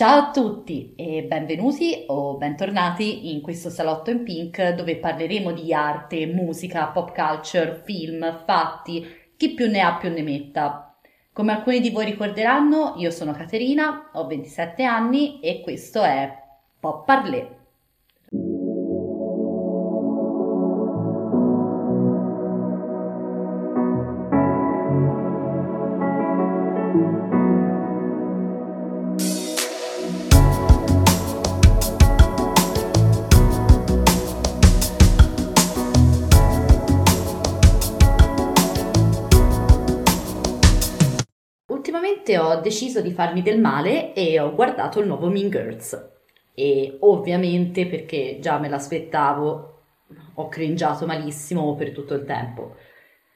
Ciao a tutti e benvenuti o bentornati in questo salotto in pink dove parleremo di arte, musica, pop culture, film, fatti, chi più ne ha più ne metta. Come alcuni di voi ricorderanno, io sono Caterina, ho 27 anni e questo è Pop Parler. Ultimamente ho deciso di farmi del male e ho guardato il nuovo Mean Girls. E ovviamente perché già me l'aspettavo, ho cringiato malissimo per tutto il tempo.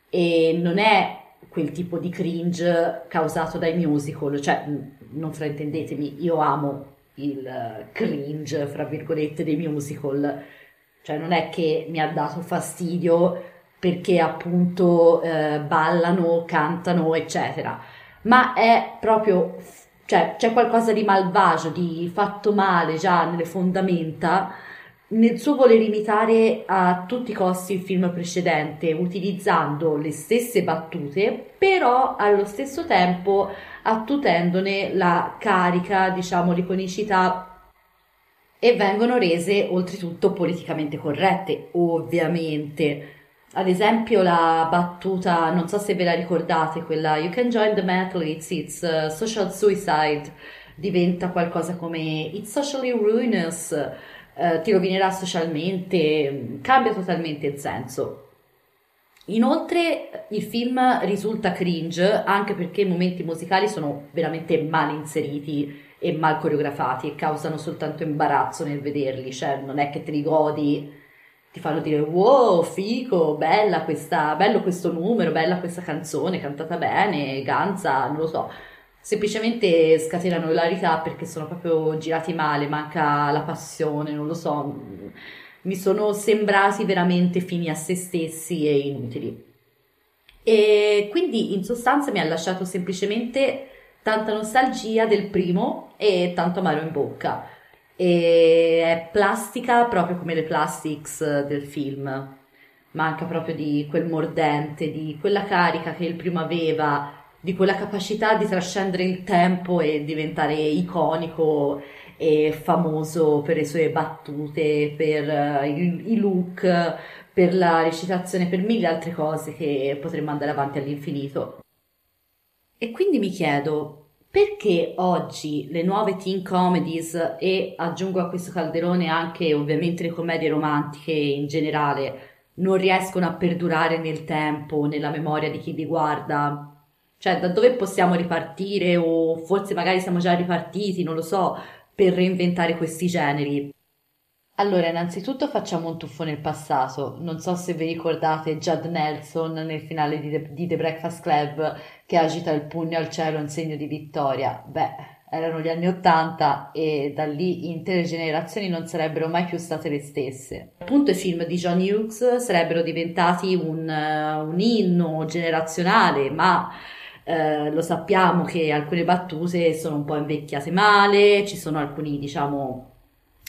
E non è quel tipo di cringe causato dai musical, cioè non fraintendetemi, io amo il cringe, fra virgolette, dei musical. Cioè non è che mi ha dato fastidio perché appunto eh, ballano, cantano, eccetera ma è proprio, cioè c'è qualcosa di malvagio, di fatto male già nelle fondamenta nel suo voler imitare a tutti i costi il film precedente, utilizzando le stesse battute, però allo stesso tempo attutendone la carica, diciamo, l'iconicità e vengono rese oltretutto politicamente corrette, ovviamente. Ad esempio la battuta, non so se ve la ricordate, quella You can join the metal, it's, it's uh, social suicide, diventa qualcosa come It's socially ruinous, uh, ti rovinerà socialmente, cambia totalmente il senso. Inoltre il film risulta cringe anche perché i momenti musicali sono veramente mal inseriti e mal coreografati e causano soltanto imbarazzo nel vederli, cioè non è che te li godi ti fanno dire wow, fico, bella questa, bello questo numero, bella questa canzone, cantata bene, ganza, non lo so. Semplicemente scatenano ilarità perché sono proprio girati male, manca la passione, non lo so. Mi sono sembrati veramente fini a se stessi e inutili. E quindi in sostanza mi ha lasciato semplicemente tanta nostalgia del primo e tanto amaro in bocca e è plastica proprio come le plastics del film. Manca proprio di quel mordente, di quella carica che il primo aveva, di quella capacità di trascendere il tempo e diventare iconico e famoso per le sue battute, per i, i look, per la recitazione, per mille altre cose che potremmo andare avanti all'infinito. E quindi mi chiedo, perché oggi le nuove teen comedies e aggiungo a questo calderone anche ovviamente le commedie romantiche in generale non riescono a perdurare nel tempo, nella memoria di chi li guarda? Cioè, da dove possiamo ripartire o forse magari siamo già ripartiti, non lo so, per reinventare questi generi? Allora, innanzitutto facciamo un tuffo nel passato. Non so se vi ricordate Judd Nelson nel finale di The, di The Breakfast Club che agita il pugno al cielo in segno di vittoria. Beh, erano gli anni Ottanta e da lì intere generazioni non sarebbero mai più state le stesse. Appunto i film di John Hughes sarebbero diventati un, un inno generazionale, ma eh, lo sappiamo che alcune battute sono un po' invecchiate male, ci sono alcuni, diciamo,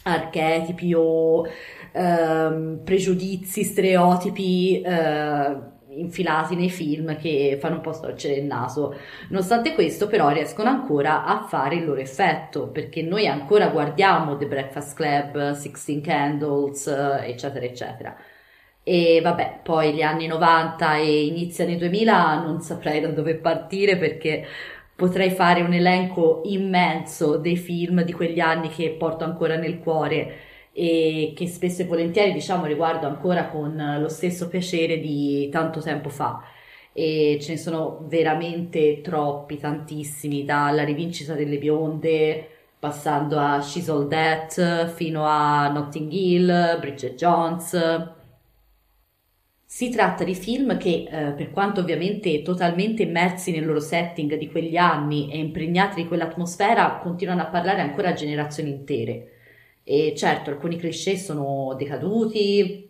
archetipi o ehm, pregiudizi, stereotipi eh, infilati nei film che fanno un po' storcere il naso. Nonostante questo, però, riescono ancora a fare il loro effetto perché noi ancora guardiamo The Breakfast Club, Sixteen Candles, eccetera, eccetera. E vabbè, poi gli anni 90 e iniziano i 2000 non saprei da dove partire perché potrei fare un elenco immenso dei film di quegli anni che porto ancora nel cuore e che spesso e volentieri diciamo riguardo ancora con lo stesso piacere di tanto tempo fa. E ce ne sono veramente troppi, tantissimi, dalla rivincita delle bionde passando a She's All That fino a Notting Hill, Bridget Jones si tratta di film che, eh, per quanto ovviamente totalmente immersi nel loro setting di quegli anni e impregnati di quell'atmosfera, continuano a parlare ancora a generazioni intere. E certo, alcuni cliché sono decaduti,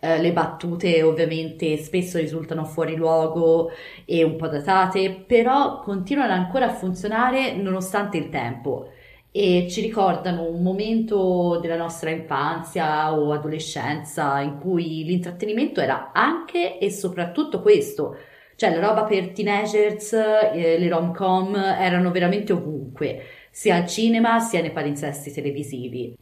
eh, le battute ovviamente spesso risultano fuori luogo e un po' datate, però continuano ancora a funzionare nonostante il tempo. E ci ricordano un momento della nostra infanzia o adolescenza in cui l'intrattenimento era anche e soprattutto questo, cioè la roba per teenagers, eh, le rom-com erano veramente ovunque, sia al cinema sia nei palinsesti televisivi.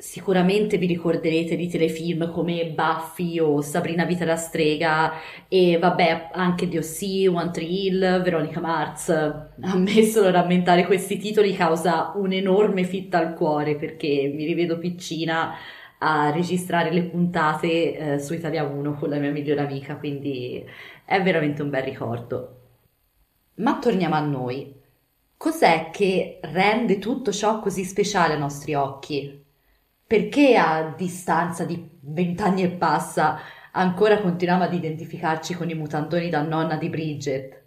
Sicuramente vi ricorderete di telefilm come Buffy o Sabrina Vita da strega e vabbè anche di O.C., One Tree Hill, Veronica Mars. A me solo rammentare questi titoli causa un'enorme fitta al cuore perché mi rivedo piccina a registrare le puntate eh, su Italia 1 con la mia migliore amica, quindi è veramente un bel ricordo. Ma torniamo a noi. Cos'è che rende tutto ciò così speciale ai nostri occhi? Perché a distanza di vent'anni e passa ancora continuiamo ad identificarci con i mutandoni da nonna di Bridget?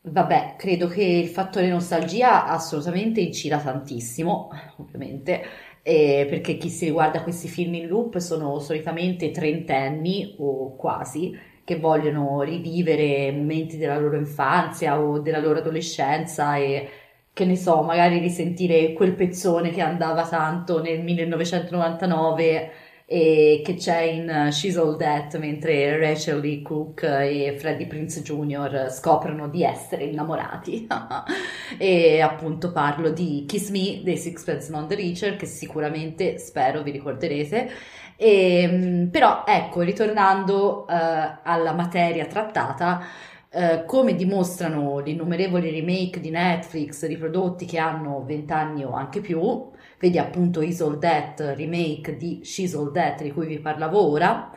Vabbè, credo che il fattore nostalgia assolutamente incida tantissimo, ovviamente, eh, perché chi si riguarda questi film in loop sono solitamente trentenni o quasi che vogliono rivivere momenti della loro infanzia o della loro adolescenza e che ne so, magari risentire quel pezzone che andava tanto nel 1999 e che c'è in She's All That mentre Rachel Lee Cook e Freddie Prince Jr. scoprono di essere innamorati e appunto parlo di Kiss Me dei Sixpence Non The Richer che sicuramente spero vi ricorderete e, ehm, però ecco ritornando uh, alla materia trattata eh, come dimostrano gli innumerevoli remake di Netflix di prodotti che hanno 20 anni o anche più, vedi appunto Is All That, remake di She's All That di cui vi parlavo ora,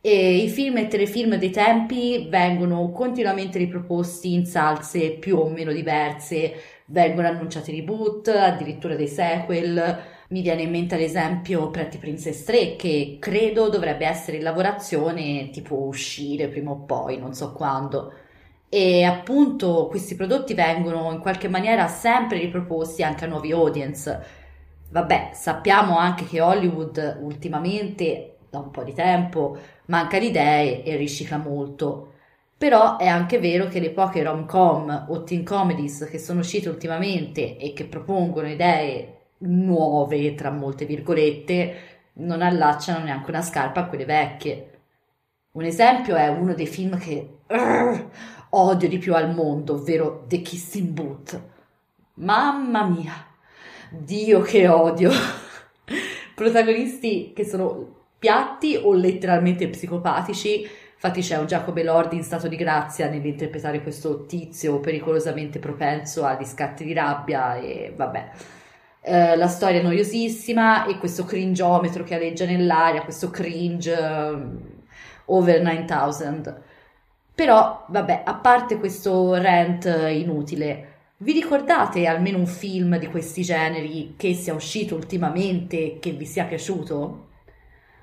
e i film e telefilm dei tempi vengono continuamente riproposti in salse più o meno diverse, vengono annunciati reboot, addirittura dei sequel. Mi viene in mente ad esempio Pretty Princess 3 che credo dovrebbe essere in lavorazione, tipo uscire prima o poi, non so quando e appunto questi prodotti vengono in qualche maniera sempre riproposti anche a nuovi audience. Vabbè, sappiamo anche che Hollywood ultimamente, da un po' di tempo, manca di idee e ricicla molto. Però è anche vero che le poche rom-com o teen comedies che sono uscite ultimamente e che propongono idee nuove, tra molte virgolette, non allacciano neanche una scarpa a quelle vecchie. Un esempio è uno dei film che uh, odio di più al mondo, ovvero The Kissing Booth. Mamma mia, Dio che odio. Protagonisti che sono piatti o letteralmente psicopatici. Infatti c'è un Giacomo Elordi in stato di grazia nell'interpretare questo tizio pericolosamente propenso agli scatti di rabbia e vabbè. Eh, la storia è noiosissima e questo cringiometro che aleggia nell'aria, questo cringe uh, over 9000 però, vabbè, a parte questo rant inutile, vi ricordate almeno un film di questi generi che sia uscito ultimamente e che vi sia piaciuto?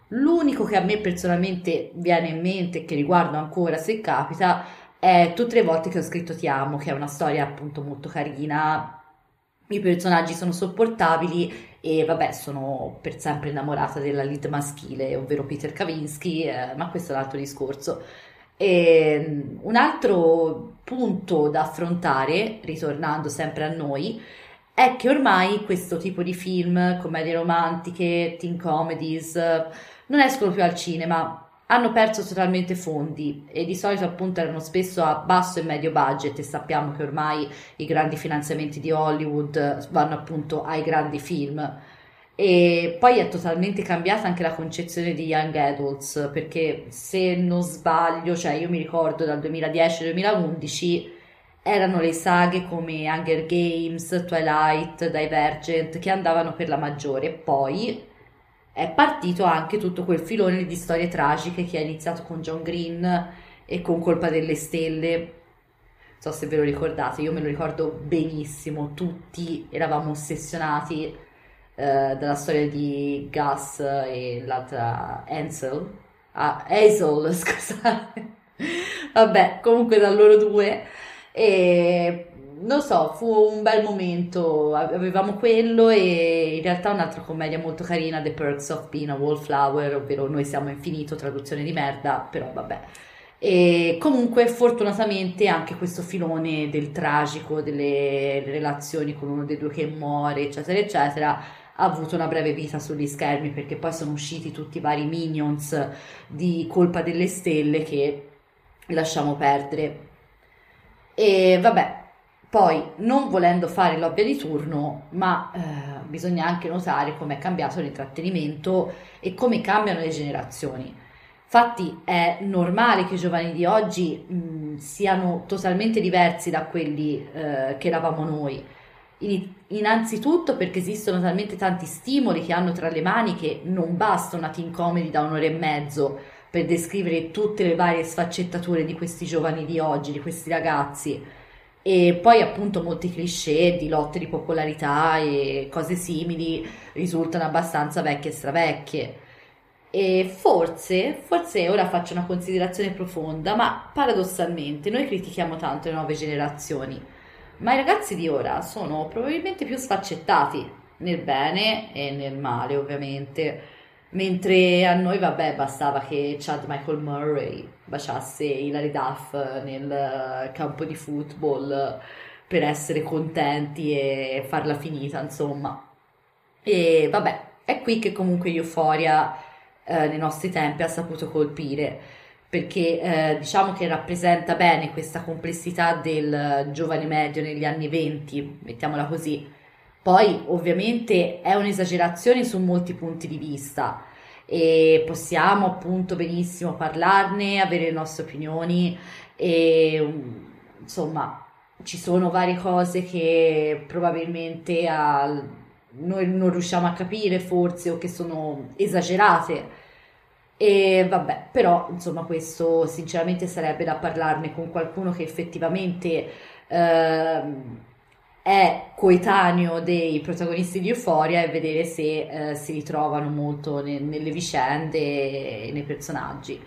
L'unico che a me personalmente viene in mente e che riguardo ancora se capita è Tutte le volte che ho scritto Ti amo, che è una storia appunto molto carina. I personaggi sono sopportabili e vabbè, sono per sempre innamorata della lead maschile, ovvero Peter Kavinsky, eh, ma questo è un altro discorso. E ehm, un altro punto da affrontare, ritornando sempre a noi, è che ormai questo tipo di film, commedie romantiche, teen comedies, non escono più al cinema, hanno perso totalmente fondi e di solito appunto erano spesso a basso e medio budget e sappiamo che ormai i grandi finanziamenti di Hollywood vanno appunto ai grandi film e poi è totalmente cambiata anche la concezione di young adults, perché se non sbaglio, cioè io mi ricordo dal 2010-2011 erano le saghe come Hunger Games, Twilight, Divergent che andavano per la maggiore. Poi è partito anche tutto quel filone di storie tragiche che ha iniziato con John Green e con Colpa delle Stelle. Non so se ve lo ricordate, io me lo ricordo benissimo, tutti eravamo ossessionati eh, della storia di Gus e l'altra Ansel, ah, Hazel, scusate, vabbè, comunque da loro due, e non so, fu un bel momento, avevamo quello e in realtà un'altra commedia molto carina, The Perks of Being a Wallflower, ovvero Noi siamo infinito, traduzione di merda, però vabbè. E comunque, fortunatamente, anche questo filone del tragico, delle relazioni con uno dei due che muore, eccetera, eccetera, ha avuto una breve vita sugli schermi perché poi sono usciti tutti i vari minions di Colpa delle Stelle che lasciamo perdere. E vabbè, poi non volendo fare l'ovvia di turno, ma eh, bisogna anche notare come è cambiato l'intrattenimento e come cambiano le generazioni. Infatti è normale che i giovani di oggi mh, siano totalmente diversi da quelli eh, che eravamo noi. In, innanzitutto perché esistono talmente tanti stimoli che hanno tra le mani che non basta una teen comedy da un'ora e mezzo per descrivere tutte le varie sfaccettature di questi giovani di oggi, di questi ragazzi. E poi appunto molti cliché di lotte di popolarità e cose simili risultano abbastanza vecchie e stravecchie. E forse, forse ora faccio una considerazione profonda, ma paradossalmente noi critichiamo tanto le nuove generazioni, ma i ragazzi di ora sono probabilmente più sfaccettati, nel bene e nel male ovviamente, mentre a noi vabbè bastava che Chad Michael Murray baciasse Hilary Duff nel campo di football per essere contenti e farla finita insomma. E vabbè, è qui che comunque Euphoria eh, nei nostri tempi ha saputo colpire perché eh, diciamo che rappresenta bene questa complessità del giovane medio negli anni 20, mettiamola così. Poi ovviamente è un'esagerazione su molti punti di vista e possiamo appunto benissimo parlarne, avere le nostre opinioni e insomma ci sono varie cose che probabilmente al noi non riusciamo a capire forse o che sono esagerate. E vabbè, però insomma questo sinceramente sarebbe da parlarne con qualcuno che effettivamente eh, è coetaneo dei protagonisti di Euphoria e vedere se eh, si ritrovano molto ne, nelle vicende e nei personaggi.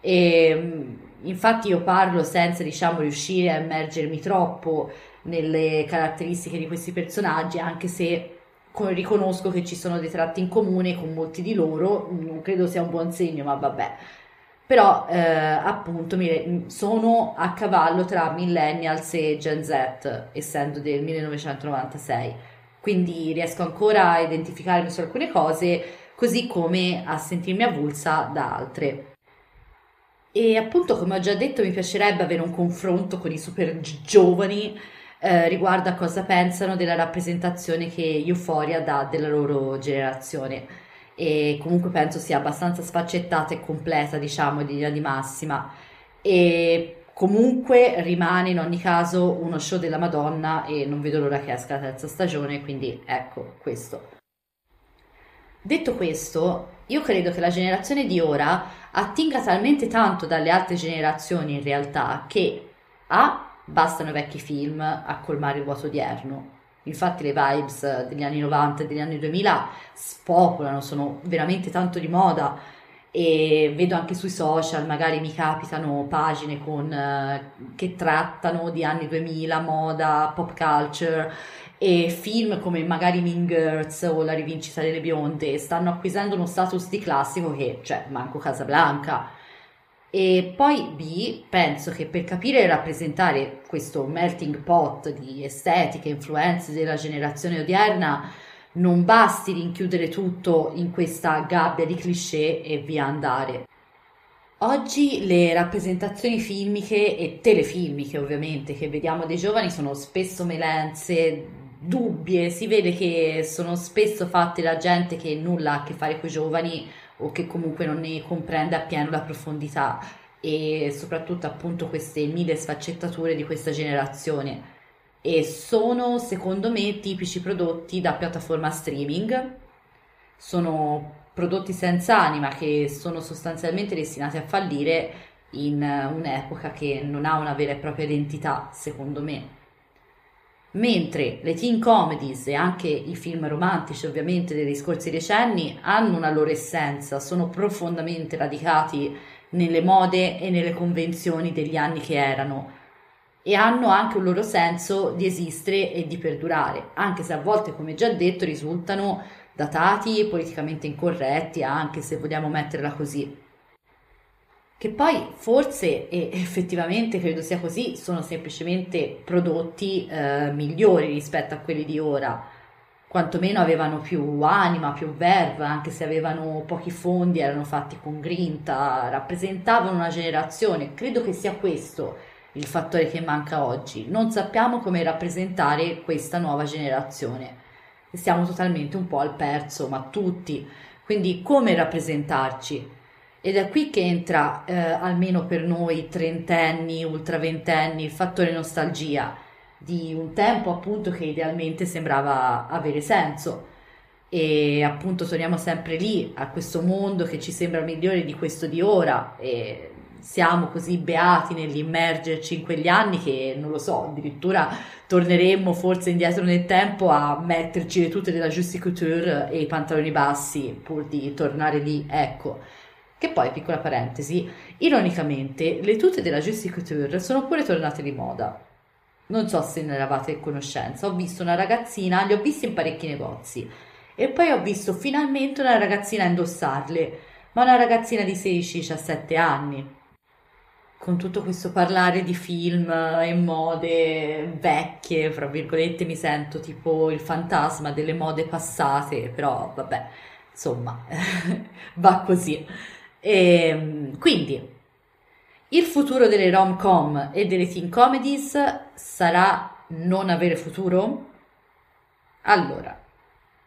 E, infatti io parlo senza diciamo riuscire a immergermi troppo nelle caratteristiche di questi personaggi, anche se riconosco che ci sono dei tratti in comune con molti di loro, non credo sia un buon segno, ma vabbè. Però eh, appunto sono a cavallo tra millennials e Gen Z, essendo del 1996, quindi riesco ancora a identificarmi su alcune cose, così come a sentirmi avulsa da altre. E appunto, come ho già detto, mi piacerebbe avere un confronto con i super giovani eh, riguardo a cosa pensano della rappresentazione che Euphoria dà della loro generazione. E comunque penso sia abbastanza sfaccettata e completa diciamo in linea di massima. E comunque rimane in ogni caso uno show della Madonna e non vedo l'ora che esca la terza stagione quindi ecco questo. Detto questo io credo che la generazione di ora attinga talmente tanto dalle altre generazioni in realtà che a bastano i vecchi film a colmare il vuoto odierno. Infatti le vibes degli anni 90 e degli anni 2000 spopolano, sono veramente tanto di moda. E vedo anche sui social, magari mi capitano pagine con, uh, che trattano di anni 2000, moda, pop culture e film come magari Mean Girls o La rivincita delle bionde. Stanno acquisendo uno status di classico che, cioè, manco Casablanca e poi B, penso che per capire e rappresentare questo melting pot di estetiche influenze della generazione odierna non basti rinchiudere tutto in questa gabbia di cliché e via andare. Oggi le rappresentazioni filmiche e telefilmiche ovviamente che vediamo dei giovani sono spesso melenze, dubbie, si vede che sono spesso fatte da gente che nulla ha a che fare con i giovani o che comunque non ne comprende appieno la profondità e soprattutto appunto queste mille sfaccettature di questa generazione. E sono secondo me tipici prodotti da piattaforma streaming. Sono prodotti senza anima che sono sostanzialmente destinati a fallire in un'epoca che non ha una vera e propria identità secondo me mentre le teen comedies e anche i film romantici ovviamente degli scorsi decenni hanno una loro essenza, sono profondamente radicati nelle mode e nelle convenzioni degli anni che erano e hanno anche un loro senso di esistere e di perdurare, anche se a volte, come già detto, risultano datati e politicamente incorretti, anche se vogliamo metterla così. Che poi forse, e effettivamente credo sia così, sono semplicemente prodotti eh, migliori rispetto a quelli di ora, quantomeno avevano più anima, più verve, anche se avevano pochi fondi, erano fatti con grinta, rappresentavano una generazione, credo che sia questo il fattore che manca oggi, non sappiamo come rappresentare questa nuova generazione, siamo totalmente un po' al perso, ma tutti, quindi come rappresentarci? Ed è qui che entra, eh, almeno per noi trentenni, ultraventenni, il fattore nostalgia di un tempo appunto che idealmente sembrava avere senso. E appunto torniamo sempre lì, a questo mondo che ci sembra migliore di questo di ora. E siamo così beati nell'immergerci in quegli anni che non lo so, addirittura torneremmo forse indietro nel tempo a metterci le tute della Juicy Couture e i pantaloni bassi pur di tornare lì, ecco. Che poi, piccola parentesi, ironicamente, le tute della Juicy Couture sono pure tornate di moda. Non so se ne eravate conoscenza, ho visto una ragazzina, li ho visti in parecchi negozi, e poi ho visto finalmente una ragazzina indossarle, ma una ragazzina di 16-17 anni. Con tutto questo parlare di film e mode vecchie, fra virgolette, mi sento tipo il fantasma delle mode passate, però vabbè, insomma, va così. E, ehm, quindi, il futuro delle rom-com e delle teen comedies sarà non avere futuro? Allora,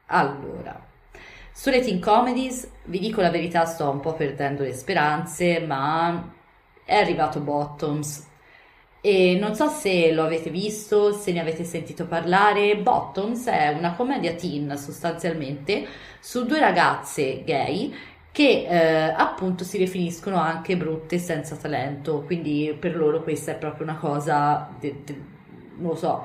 allora, sulle teen comedies vi dico la verità, sto un po' perdendo le speranze, ma è arrivato Bottoms. E non so se lo avete visto, se ne avete sentito parlare. Bottoms è una commedia teen sostanzialmente su due ragazze gay che eh, appunto si definiscono anche brutte senza talento, quindi per loro questa è proprio una cosa, de, de, non lo so,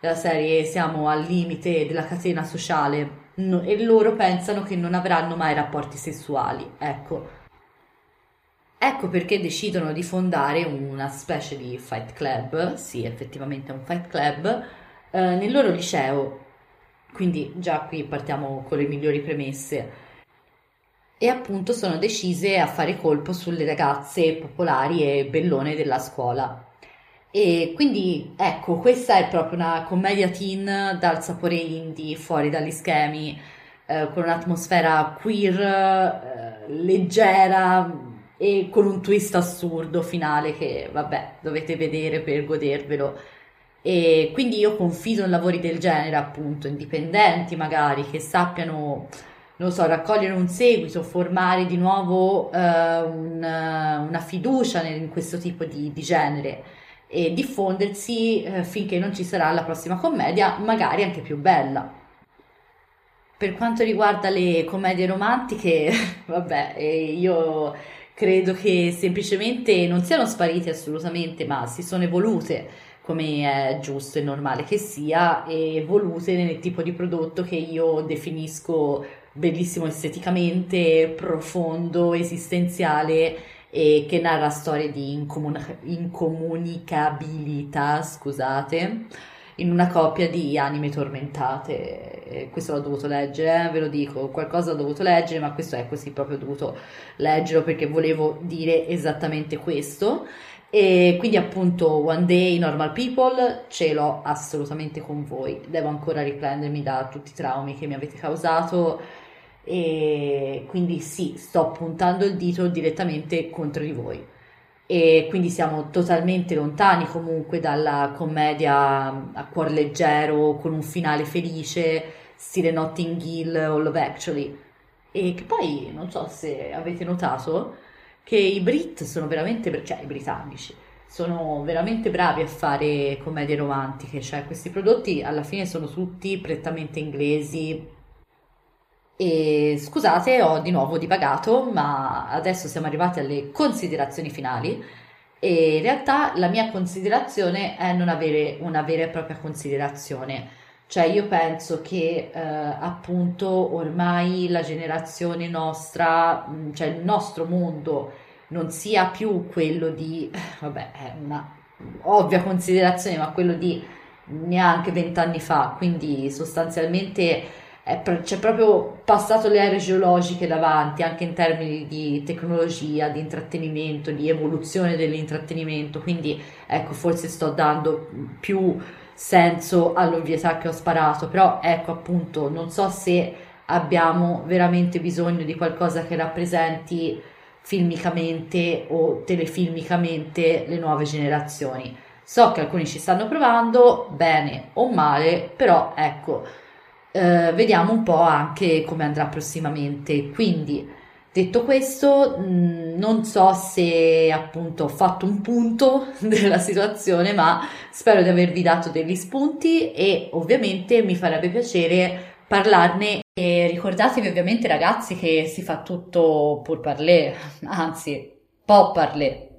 della serie siamo al limite della catena sociale no, e loro pensano che non avranno mai rapporti sessuali, ecco. Ecco perché decidono di fondare una specie di fight club, sì effettivamente è un fight club, eh, nel loro liceo, quindi già qui partiamo con le migliori premesse e appunto sono decise a fare colpo sulle ragazze popolari e bellone della scuola. E quindi ecco, questa è proprio una commedia teen dal sapore indie, fuori dagli schemi, eh, con un'atmosfera queer, eh, leggera e con un twist assurdo finale che vabbè dovete vedere per godervelo. E quindi io confido in lavori del genere, appunto, indipendenti magari, che sappiano non so, raccogliere un seguito, formare di nuovo uh, un, una fiducia in questo tipo di, di genere e diffondersi uh, finché non ci sarà la prossima commedia, magari anche più bella. Per quanto riguarda le commedie romantiche, vabbè, eh, io credo che semplicemente non siano sparite assolutamente, ma si sono evolute come è giusto e normale che sia, e evolute nel tipo di prodotto che io definisco bellissimo esteticamente, profondo, esistenziale e che narra storie di incomun- incomunicabilità, scusate, in una coppia di anime tormentate. Questo l'ho dovuto leggere, eh, ve lo dico, qualcosa ho dovuto leggere, ma questo è così proprio ho dovuto leggerlo perché volevo dire esattamente questo. E quindi appunto One Day Normal People ce l'ho assolutamente con voi. Devo ancora riprendermi da tutti i traumi che mi avete causato e quindi sì, sto puntando il dito direttamente contro di voi. E quindi siamo totalmente lontani comunque dalla commedia a cuor leggero con un finale felice, stile Notting Hill o Love Actually. E che poi non so se avete notato che i Brit sono veramente, cioè i britannici, sono veramente bravi a fare commedie romantiche, cioè questi prodotti alla fine sono tutti prettamente inglesi e scusate, ho di nuovo divagato, ma adesso siamo arrivati alle considerazioni finali. E in realtà la mia considerazione è non avere una vera e propria considerazione. Cioè, io penso che eh, appunto ormai la generazione nostra, mm, cioè il nostro mondo, non sia più quello di, vabbè, è una ovvia considerazione, ma quello di neanche vent'anni fa, quindi sostanzialmente c'è proprio passato le aree geologiche davanti, anche in termini di tecnologia, di intrattenimento, di evoluzione dell'intrattenimento, quindi ecco, forse sto dando più senso all'ovvietà che ho sparato, però ecco appunto, non so se abbiamo veramente bisogno di qualcosa che rappresenti filmicamente o telefilmicamente le nuove generazioni. So che alcuni ci stanno provando, bene o male, però ecco, eh, vediamo un po' anche come andrà prossimamente. Quindi, detto questo, mm, non so se appunto ho fatto un punto della situazione, ma spero di avervi dato degli spunti e ovviamente mi farebbe piacere parlarne. E ricordatevi ovviamente ragazzi che si fa tutto pur parler, anzi, po' parler.